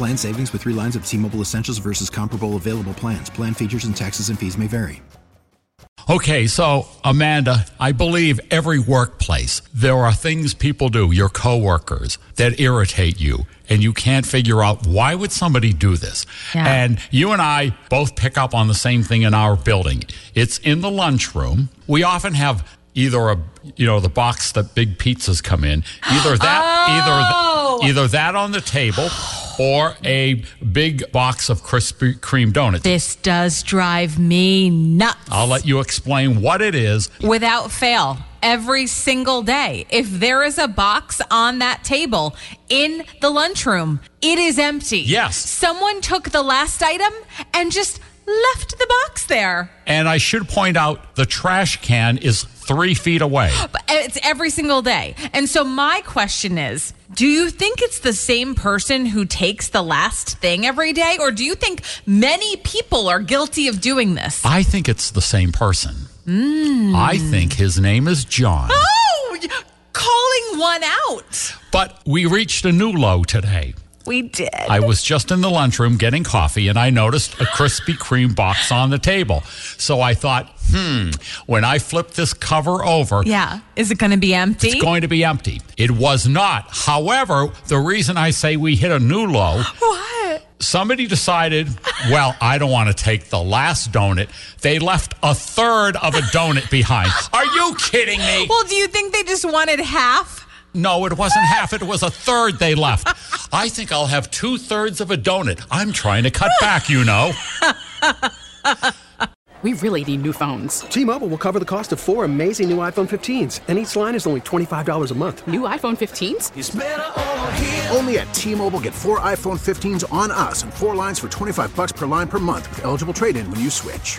Plan savings with three lines of T Mobile Essentials versus comparable available plans. Plan features and taxes and fees may vary. Okay, so Amanda, I believe every workplace, there are things people do, your coworkers, that irritate you, and you can't figure out why would somebody do this. Yeah. And you and I both pick up on the same thing in our building. It's in the lunchroom. We often have either a you know the box that big pizzas come in, either that, Oh! either either that on the table, or a big box of Krispy Kreme donuts. This does drive me nuts. I'll let you explain what it is. Without fail, every single day, if there is a box on that table in the lunchroom, it is empty. Yes. Someone took the last item and just left the box there. And I should point out the trash can is three feet away. But it's every single day. And so my question is, do you think it's the same person who takes the last thing every day? Or do you think many people are guilty of doing this? I think it's the same person. Hmm. I think his name is John. Oh, calling one out. But we reached a new low today. We did. I was just in the lunchroom getting coffee and I noticed a Krispy Kreme box on the table. So I thought, hmm, when I flip this cover over, yeah. Is it going to be empty? it's going to be empty. It was not. However, the reason I say we hit a new low, what? somebody decided, well, I don't want to take the last donut. They left a third of a donut behind. Are you kidding me? Well, do you think they just wanted half? No, it wasn't half. It was a third they left. I think I'll have two thirds of a donut. I'm trying to cut back, you know. We really need new phones. T-Mobile will cover the cost of four amazing new iPhone 15s, and each line is only $25 a month. New iPhone 15s? Only at T-Mobile get four iPhone 15s on us and four lines for 25 bucks per line per month with eligible trade-in when you switch.